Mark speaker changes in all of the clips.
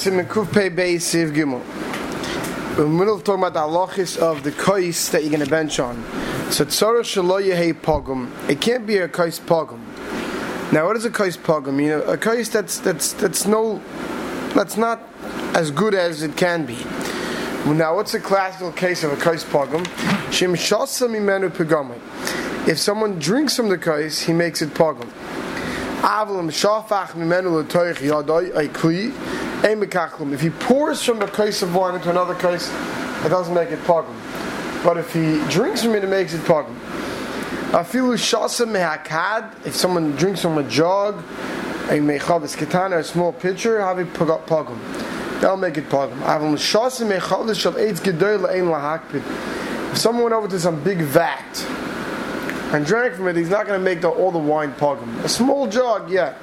Speaker 1: Siman Kuf Pei Bei Siv Gimel. We're in the middle of talking about the halachis of the kais that you're going to bench on. So tzorach shelo pogum. It can't be a kais pogum. Now, what is a kais pogum? You know, a kais that's that's that's no, that's not as good as it can be. Now, what's a classical case of a kais pogum? Shem shasa mimenu pegame. If someone drinks from the kais, he makes it pogum. Avlam shafach mimenu l'toich yadoi a kli. If he pours from a case of wine into another case, it doesn't make it pogum. But if he drinks from it, it makes it pogum. Afilu shasa mehakad. If someone drinks from a jug, a mechavis ketana, a small pitcher, have it pogum. That'll make it pogum. Eitz lahakpid. If someone went over to some big vat and drank from it, he's not going to make the, all the wine pogum. A small jug, yeah.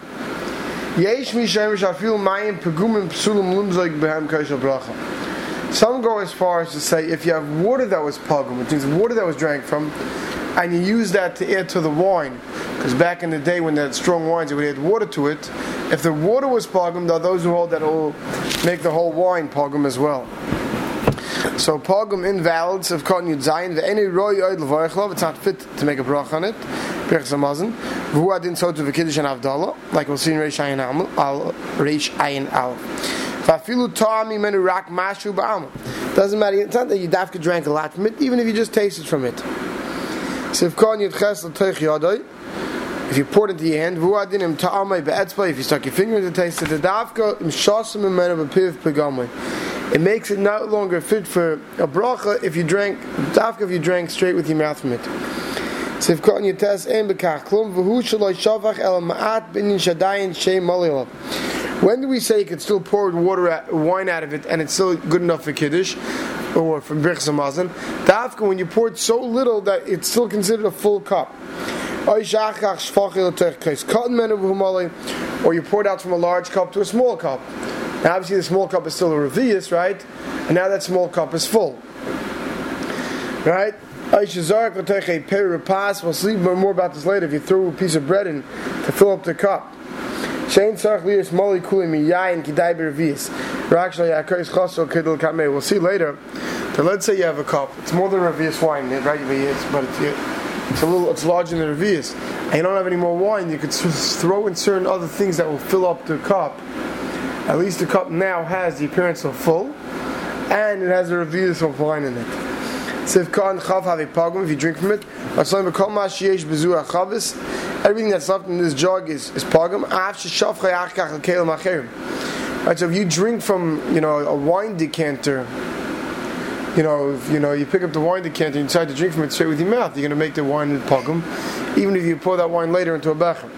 Speaker 1: Some go as far as to say if you have water that was pogum, which means water that was drank from, and you use that to add to the wine, because back in the day when they had strong wines, they would add water to it. If the water was pogum, there are those who hold that will make the whole wine pogum as well. So pogum invalids of cotton yud zayin the any roy levarichlov. It's not fit to make a brach on it. Birchas Hamazon. Who adin so to and avdallah, like we'll see in Reish Ayin Al Reish Ayin Al. Vafilu ta'ami menu rak mashu ba'amal. Doesn't matter. It's not that you dafka drank a lot from it, even if you just tasted from it. Sivkon yud ches l'teich yadoi. If you pour it into your hand, vuadin im ta'amai be'etzba, if you stuck your finger in the taste of the dafka, im shosim imenu b'piv pegamai it makes it no longer fit for a bracha if you drank dafka if you drank straight with your mouth from it. Sivkot Yates Ein Bekach Klum Shaloi Shavach El Ma'at Shadayin Shei. When do we say you could still pour water, at, wine out of it, and it's still good enough for kiddush, or for birchas hamazon? Dafka, when you pour it so little that it's still considered a full cup. Or you pour it out from a large cup to a small cup. Now, obviously, the small cup is still a revius, right? And now that small cup is full, right? We'll see more about this later. If you throw a piece of bread in to fill up the cup. Uh, we'll see later that let's say you have a cup. It's more than revius wine, right? But it's, it's a little, it's larger than revius. And you don't have any more wine. You could throw in certain other things that will fill up the cup. At least the cup now has the appearance of full, and it has a revius of wine in it. Sivkan chav have a pogum if you drink from it. Everything that's left in this jug is, is pogum. Right, so if you drink from you know a wine decanter, you know if, you know you pick up the wine decanter and you decide to drink from it straight with your mouth, you're going to make the wine in pogum, even if you pour that wine later into a becher.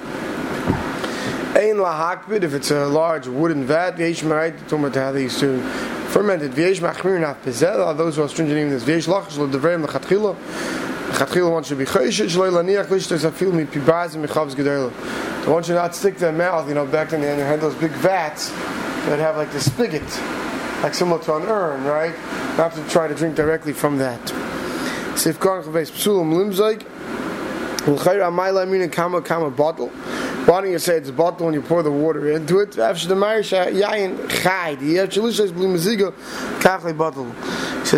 Speaker 1: Ein lahakbid if it's a large wooden vat. V'yesh ma'ayit talking about how they used to fermented. V'yesh machmir naf pezel. Those who are stringent in this. V'yesh lachash lo devreim lechatchila. Lechatchila one should be choshet. Shloi laniach lishtos afil mi pibaz and michavz gedela. So one should not stick their mouth. You know, back then they had those big vats that have like the spigot, like similar to an urn, right? Not to try to drink directly from that. Sif karn chaves psulim limzayk. L'chayr amayla mina kama kama bottle. Why don't you say it's a bottle when you pour the water into it? He says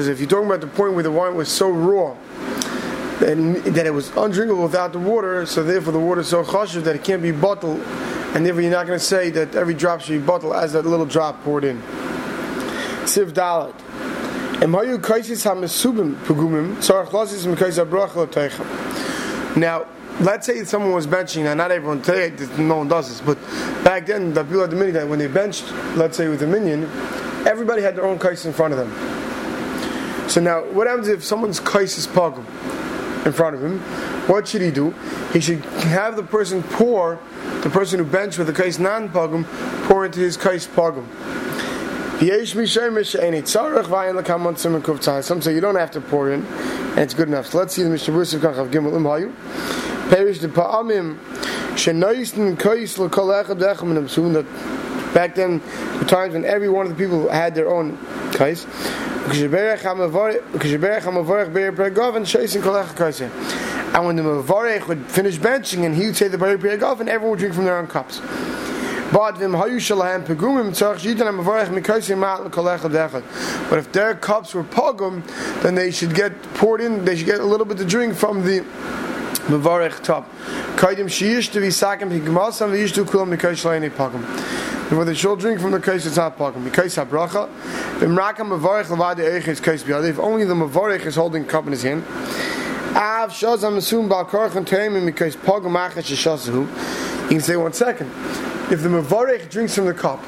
Speaker 1: if you're talking about the point where the wine was so raw, and that it was undrinkable without the water, so therefore the water is so chashiv that it can't be bottled, and therefore you're not going to say that every drop should be bottled as that little drop poured in. Siv Dalet. Now, let's say someone was benching, and not everyone today, no one does this, but back then, the people at the minyan, when they benched, let's say with a minyan, everybody had their own kais in front of them. So now, what happens if someone's kais is pogum in front of him? What should he do? He should have the person pour, the person who benched with the kais non pogum, pour into his kais pogum. Some say you don't have to pour in, and it's good enough. So let's see the Mishnah Berurah of Gimel Imhayu. Perish the Pa'amim Echad that back then the times when every one of the people had their own kais. And when the Mavarech would finish benching and he would say the Bari Piragov and everyone would drink from their own cups. But if their cups were pogum, then they should get poured in. They should get a little bit to drink from the mevarech top. Kaidim sheyish to be sakim higmasam v'yish to kulam mikosh shlayini pogum. Before they should drink from the kais, it's not pogum. Mikosh habracha. Vim rakam mevarech levad eich is kais biyad. If only the mevarech is holding cup in his hand. Av shazam asum bal korach and teimim because pogum achash shazahu. You can say one second if the Mavarech drinks from the cup,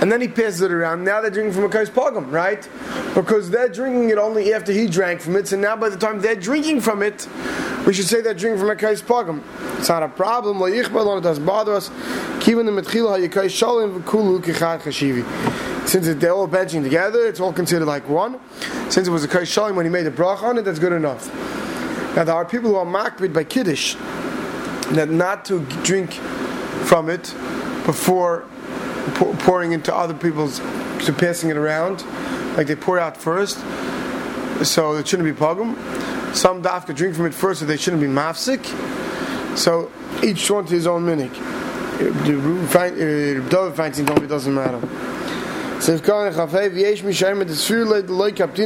Speaker 1: and then he passes it around, now they're drinking from a Kais Pogum, right? Because they're drinking it only after he drank from it, so now by the time they're drinking from it, we should say they're drinking from a Kais Pogum. It's not a problem, it doesn't bother us. Since they're all benching together, it's all considered like one. Since it was a Kais Shalim when he made the brach on it, that's good enough. Now there are people who are makbid by Kiddush, that not to drink from it before pouring into other people's, to passing it around, like they pour out first. So it shouldn't be pogum. Some dafka drink from it first, so they shouldn't be mafsik. So each one to his own minik. The uh, Dove finds it doesn't matter. So if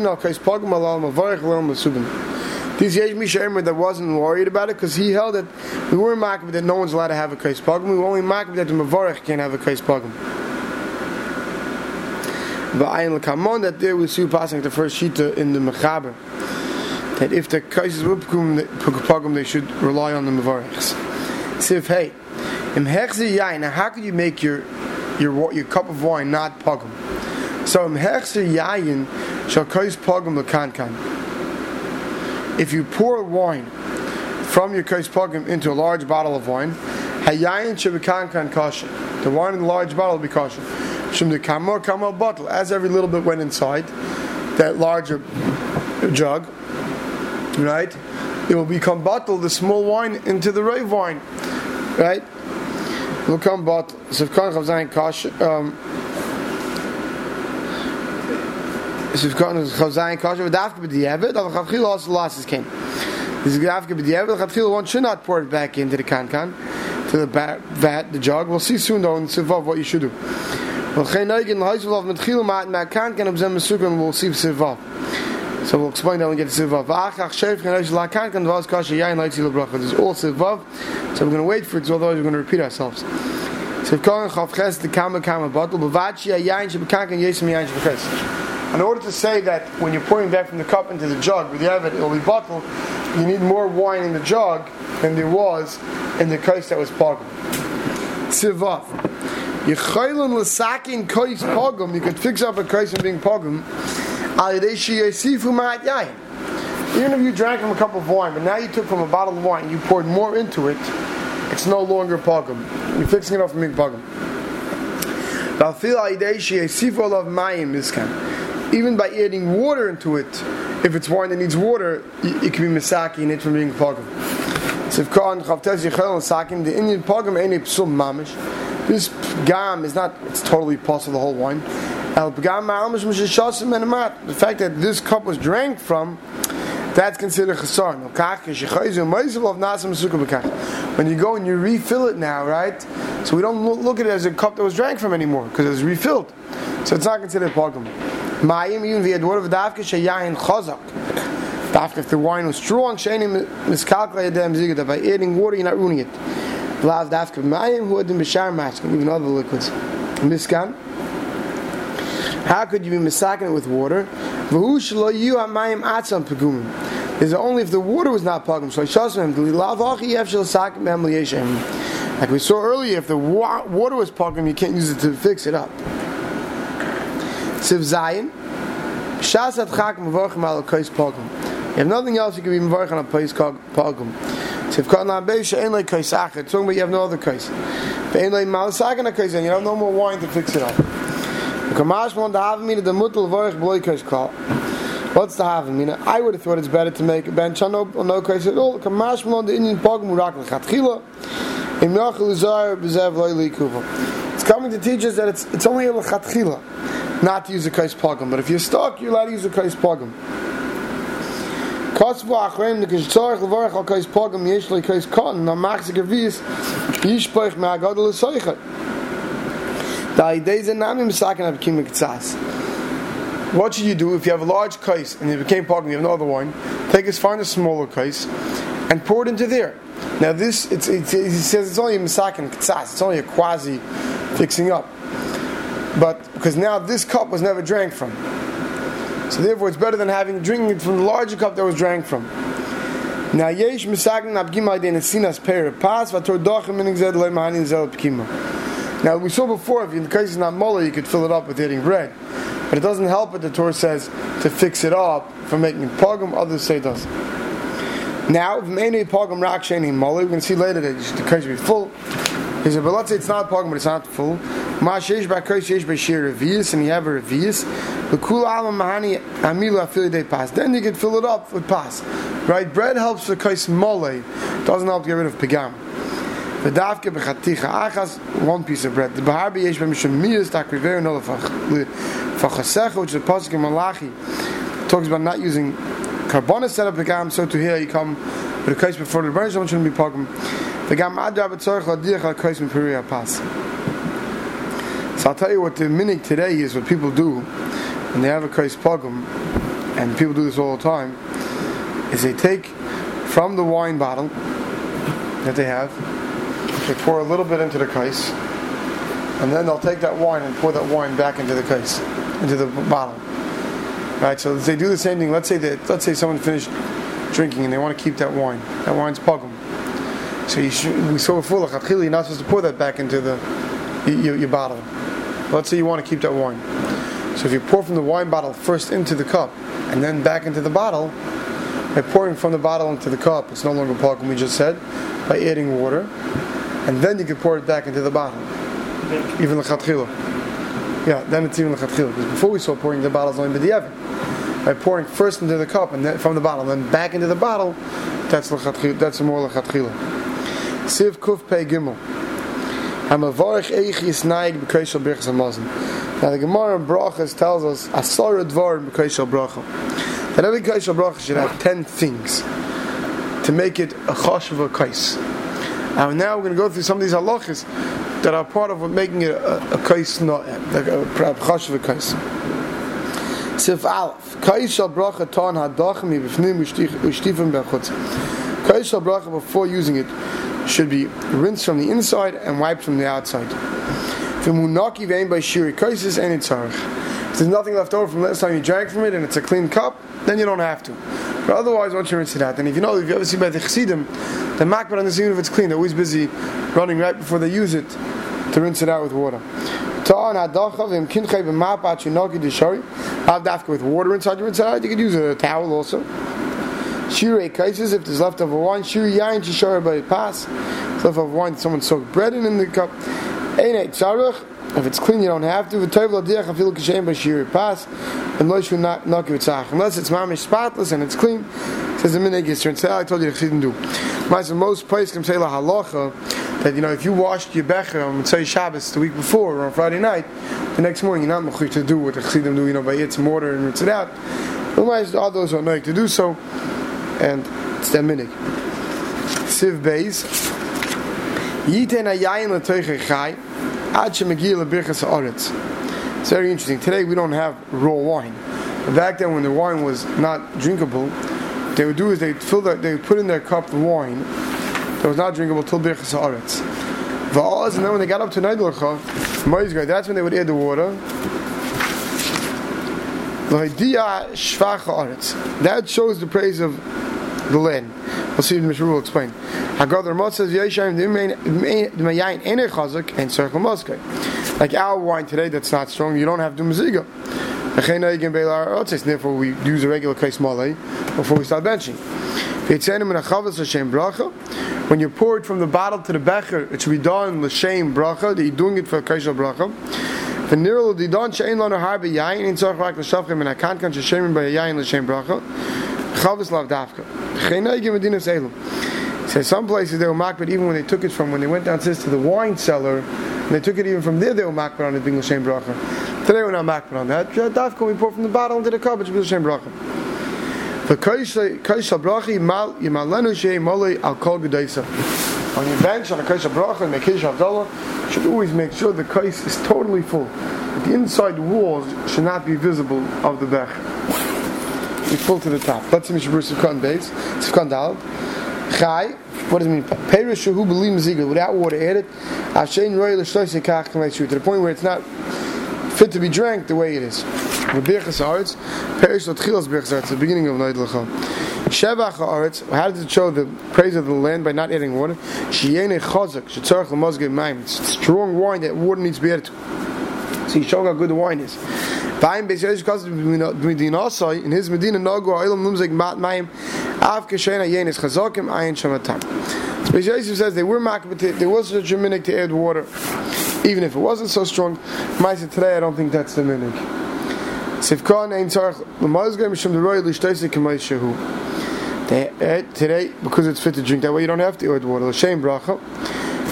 Speaker 1: Al Kais Pogum. This Yesh Mishamer that wasn't worried about it because he held that we weren't marking that no one's allowed to have a kais pogum. We were only marking that the Mavarech can't have a kais pogum. But Ayin Lakamon that there we see passing the first shita in the Mechaber that if the kais is pogum they should rely on the Mavarechs. Sif hey, im hechzi yain. How could you make your your your cup of wine not pogum? So im hechzi yain shall kais pogum lekan kan if you pour wine from your kais pogim into a large bottle of wine, hayayin shebekankan kosher. The wine in the large bottle will be kosher. Shum the kamor kamor bottle. As every little bit went inside that larger jug, right? It will become bottle the small wine into the rave wine, right? It will come bottle. So if kosher. Um, so if kan zayin kosher, v'dafka b'di'evet, aber chavchil also losses came. This is one should not pour it back into the kankan, to the vat, the jug. We'll see soon though in Sivav what you should do. We'll see Sivav. So we'll explain that when we get to Sivav. There's all Sivav. So we're going to wait for it, otherwise we're going to repeat ourselves. Kohen Chavches the Kama Kama bottle. Bavachi Yayin Yesim Yayin. In order to say that when you're pouring back from the cup into the jug with the Evid, it will be bottled, you need more wine in the jug than there was in the case that was pogum. Tzivav. Yechaylon l'sakin kais pogum. You could fix up a kais and being pogum. Even if you drank from a cup of wine, but now you took from a bottle of wine, you poured more into it, it's no longer pogum. You're fixing it up from being pogum. Even by adding water into it, if it's wine that needs water, it can be misaki in it from being pogum. So if and the Indian pogum ain't a psum mamish. This gam is not, it's totally possible the whole wine. The fact that this cup was drank from, that's considered chasar. When you go and you refill it now, right? So we don't look at it as a cup that was drank from anymore because it's refilled. So it's not considered pogum. Dwar of davke sheyayin chazak. Davke if the wine was strong, sheini miskalkulate them zigah. By adding water, you're not ruining it. Lav who had the bishar masking, even other liquids. Miskan. How could you be misaking it with water? V'hu shlo yu hamayim atzam pegumim. Is only if the water was not pagum. Like we saw earlier, if the wa- water was pagum, you can't use it to fix it up. Siv. Shas at Chak al Kais Pogum. Have nothing else you can be on a Kais Pogum. Siv Lei Kais Achet. About you have no other Malasak on a Kais and you have no more wine to fix it up. Kamash Mon Dahavim the Mutal Varech Bloi Kais Kal. What's the Havim? I would have thought it's better to make a bench on no, no Kais at all. Kamash Mon the Indian Pogum Urak Lechatchila. Im Bezev. It's coming to teach us that it's, it's only a Lechatchila not to use a kais pogum. But if you're stuck, you're allowed to use a kais pogum. Kosvu achreim the kishtzorach levarach al kais pogum yesh le kais cotton na machzik avis yishpoich me'agad l'soichet. What should you do if you have a large case and you became pogum, you have no other wine? Take us, find a smaller case and pour it into there. Now this, it's, it's, he says it's only a misakin ktsas, it's only a quasi fixing up. But because now this cup was never drank from. So therefore it's better than having drinking it from the larger cup that was drank from. Now yesh in. Now we saw before if the case is not mullah you could fill it up with eating bread. But it doesn't help it, the Torah says, to fix it up for making pogum, others say it does. Now, if pogum rak sheni we're going to see later that the case should be full. He said, but let's say it's not pogum, but it's not full. Ma sheish ba kais sheish revius, and you have a revius. The kula alam mahani amilu afili de pas. Then you can fill it up with pas. Right? Bread helps for kais mole. Doesn't help get rid of pigam. The davke bechaticha achas, one piece of bread. The bahar yesh ba mishum miyas takriver nolafach. Fachasecha, which is a pasuk in Malachi, talks about not using carbona set up pigam. So to here you come with a kais before the burn, someone shouldn't be pogam. Kais mipiriya pas. So I'll tell you what the minig today is, what people do when they have a kais pogum, and people do this all the time, is they take from the wine bottle that they have, they pour a little bit into the kais, and then they'll take that wine and pour that wine back into the case, into the bottle. Right. So they do the same thing. Let's say that let's say someone finished drinking and they want to keep that wine. That wine's pogum. So should, we saw before, you're not supposed to pour that back into the your, your bottle. Let's say you want to keep that wine. So if you pour from the wine bottle first into the cup and then back into the bottle, by pouring from the bottle into the cup, it's no longer pogum, we just said, by adding water, and then you can pour it back into the bottle. Even the. Yeah, then it's even the. Because before we saw pouring the bottles only b'di'evin. By pouring first into the cup and then from the bottle, and then back into the bottle, that's that's more lechatchila. Siv kuf pei gimel. Hamavarich eich yisnaig b'koishal birchas hamazon. Now the Gemara in Brachas tells us asara dvar b'koishal bracha. That every koishal bracha should have ten things to make it a chashuv a kais. And now we're going to go through some of these halachas that are part of what making it a, a kais not like a chashuv a kais. Sif Aleph Kais shal bracha ton hadachim yibifnim ushtifim bechutz. Kais shal bracha before using it should be rinsed from the inside and wiped from the outside. If there's nothing left over from last time you drank from it and it's a clean cup, then you don't have to. But otherwise, once you rinse it out, and if you know, if you ever see by the chassidim, the makbar on the scene if it's clean, they're always busy running right before they use it to rinse it out with water. With water inside you rinse it out. You could use a towel also. Shirei cases if there's leftover wine. Shiri yain shishara by pass. Leftover wine, someone soaked bread in, in the cup. If it's clean, you don't have to. not Unless it's mamish spotless and it's clean, says the minig is I told you the chidin do. Most places can say la halacha that you know if you washed your becher on Motzei Shabbos the week before or on Friday night, the next morning you're not mechuy to do what the chassidim do. You know by it some water and rinse it out. Otherwise, all those are not to do so, and it's their minig. Siv Beis. Yiten ayayin l'toiche chai. It's very interesting. Today we don't have raw wine. Back then, when the wine was not drinkable, they would do is they fill that they put in their cup the wine that was not drinkable till birchas haaretz. And then when they got up to Neidlacha, that's when they would add the water. That shows the praise of the land. We'll see what Mishra will explain. Haggadah Ramot says Yeshayim Mayayin Ene Chazak and Circle Moskei. Like our wine today that's not strong, you don't have to. Therefore, we use a regular case male before we start benching. When you pour it from the bottle to the becher, it should be done l'shem bracha. That you're doing it for a bracha. V'nirul didon she'en lanu har b'yayin in tzorch l'shavchem and akan kan she'shem b'yayin l'shem bracha. Chavos lav dafka. Cheinayim medina seilum. Says some places they were makbid even when they took it from when they went downstairs to the wine cellar, and they took it even from there they were makbid on it being l'shem bracha. Today we're not makbid on that. Dafka we pour from the bottle into the cup, it should be l'shem bracha. The kaisha bracha yimal yimalenu shei molei al kol gedaisa. On your bench on a kais bracha and a havdalah, you should always make sure the kais is totally full. The inside walls should not be visible of the bech. Be full to the top. Let's see Mishnah Berurah Sivkan base. Sivkan Dal. Chai. What does it mean? Perish shahu belim zigel without water added. Ashein royal l'shloisei kach to the point where it's not fit to be drank the way it is. Birchas Haaretz, Perish Latchilas Birchas Haaretz, the beginning of Noid Lecha. Shevach Haaretz, how does it show the praise of the land by not adding water? Shiyene Chazak, Shetzarech Lamazge Maim. It's strong wine that water needs to be added to. So showing how good the wine is. Ba'im Beis Yesh Kaz Medina in his Medina Nagu Olam Lumzek Mat Maim Av Keshena Yenis Chazakim Ayin Shamatam. So Beis Yosef says they were makabit, there was a minik to add water, even if it wasn't so strong. Maisa today, I don't think that's the minik. Sifkan Ein Tzarech Lamazge Mishum Deroy Lishtoise K'may Shehu. Eh, today, because it's fit to drink, that way you don't have to add water. L'shem bracha.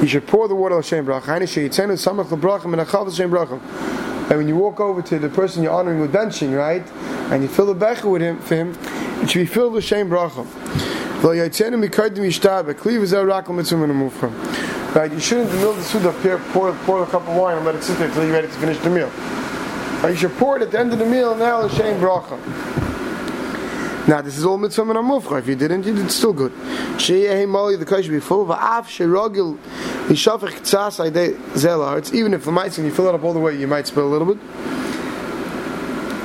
Speaker 1: You should pour the water l'shem bracha. Haini sheyitzenu samach l'bracha min achav l'shem bracha. And when you walk over to the person you're honoring with benching, right, and you fill the becher with him for him, it should be filled with shem bracha. Right, you shouldn't in the middle of the pour, pour a cup of wine and let it sit there until you're ready to finish the meal. Right, you should pour it at the end of the meal now l'shem bracha. Now this is all mitzvah and amufcha. If you didn't, you did it's still good. Sheyeh mali the kosh be full. Va'af sherogil yishafich tzas aydei zelarts. Even if the mice and you fill it up all the way, you might spill a little bit.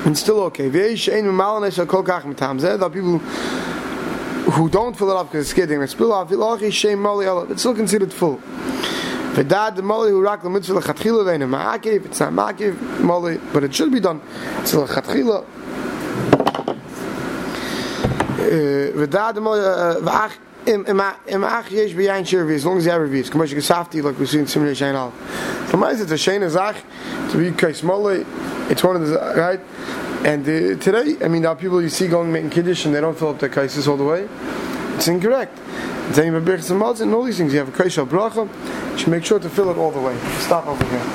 Speaker 1: And still okay. V'yeish ein mimalanesh al kol kach mitam zeh. There are people who don't fill it up because it's kidding. They spill off. Ilachi shem mali alav. It's still considered full. V'dad mali who rak the mitzvah lechatchila ve'inu ma'akiv. It's not ma'akiv mali, but it should be done. It's lechatchila. ודad mo vach im im im ach yesh beyan shirvi as long as you have reviews come you safety like we see in similar chain out for me it's a shane zach to be kai smaller it's one of the right? And uh, today I mean now people you see going making kiddush and they don't fill up their kaisis all the way. It's incorrect. Saying a birch and all these things. You have a kaisha bracha. You should make sure to fill it all the way. Stop over here